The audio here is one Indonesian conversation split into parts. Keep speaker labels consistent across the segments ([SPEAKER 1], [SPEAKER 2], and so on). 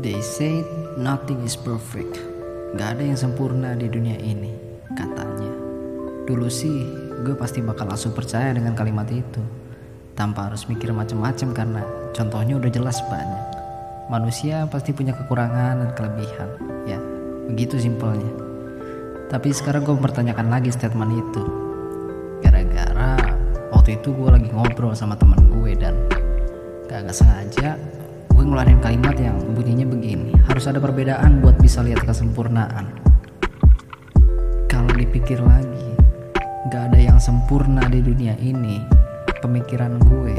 [SPEAKER 1] They say nothing is perfect. Gak ada yang sempurna di dunia ini, katanya. Dulu sih, gue pasti bakal langsung percaya dengan kalimat itu. Tanpa harus mikir macam-macam karena contohnya udah jelas banyak. Manusia pasti punya kekurangan dan kelebihan. Ya, begitu simpelnya. Tapi sekarang gue mempertanyakan lagi statement itu. Gara-gara waktu itu gue lagi ngobrol sama teman gue dan gak, sengaja gue ngeluarin kalimat yang bunyinya begini harus ada perbedaan buat bisa lihat kesempurnaan. Kalau dipikir lagi gak ada yang sempurna di dunia ini pemikiran gue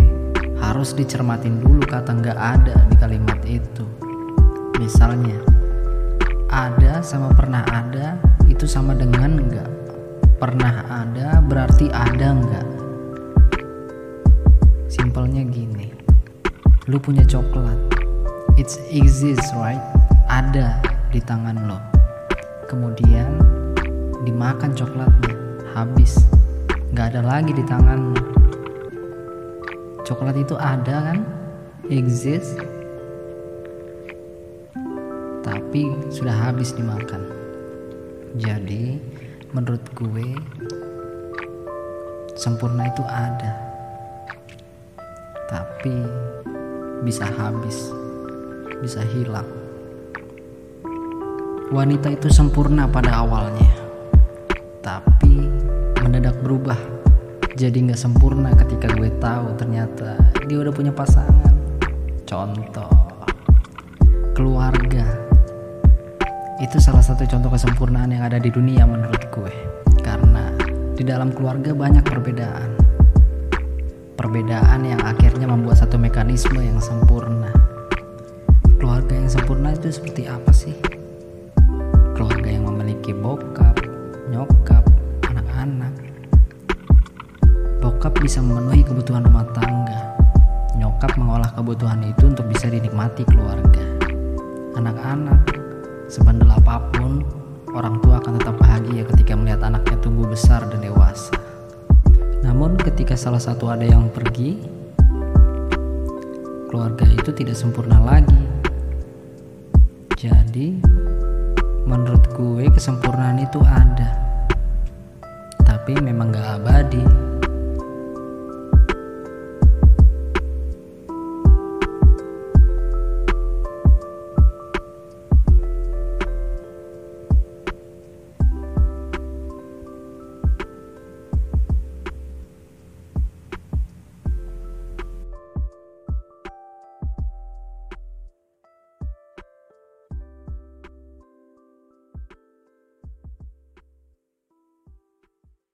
[SPEAKER 1] harus dicermatin dulu kata gak ada di kalimat itu. Misalnya ada sama pernah ada itu sama dengan enggak pernah ada berarti ada enggak simpelnya gini lu punya coklat. It's exists right? Ada di tangan lo. Kemudian dimakan coklatnya. Habis. Nggak ada lagi di tangan lo coklat itu ada kan? Exist. Tapi sudah habis dimakan. Jadi menurut gue sempurna itu ada. Tapi bisa habis, bisa hilang. Wanita itu sempurna pada awalnya, tapi mendadak berubah. Jadi nggak sempurna ketika gue tahu ternyata dia udah punya pasangan. Contoh, keluarga. Itu salah satu contoh kesempurnaan yang ada di dunia menurut gue. Karena di dalam keluarga banyak perbedaan perbedaan yang akhirnya membuat satu mekanisme yang sempurna. Keluarga yang sempurna itu seperti apa sih? Keluarga yang memiliki bokap, nyokap, anak-anak. Bokap bisa memenuhi kebutuhan rumah tangga. Nyokap mengolah kebutuhan itu untuk bisa dinikmati keluarga. Anak-anak, sebandel apa pun, orang tua akan tetap bahagia ketika melihat anaknya tumbuh besar dan dewasa. Namun ketika salah satu ada yang pergi, keluarga itu tidak sempurna lagi. Jadi, menurut gue kesempurnaan itu ada. Tapi memang gak abadi.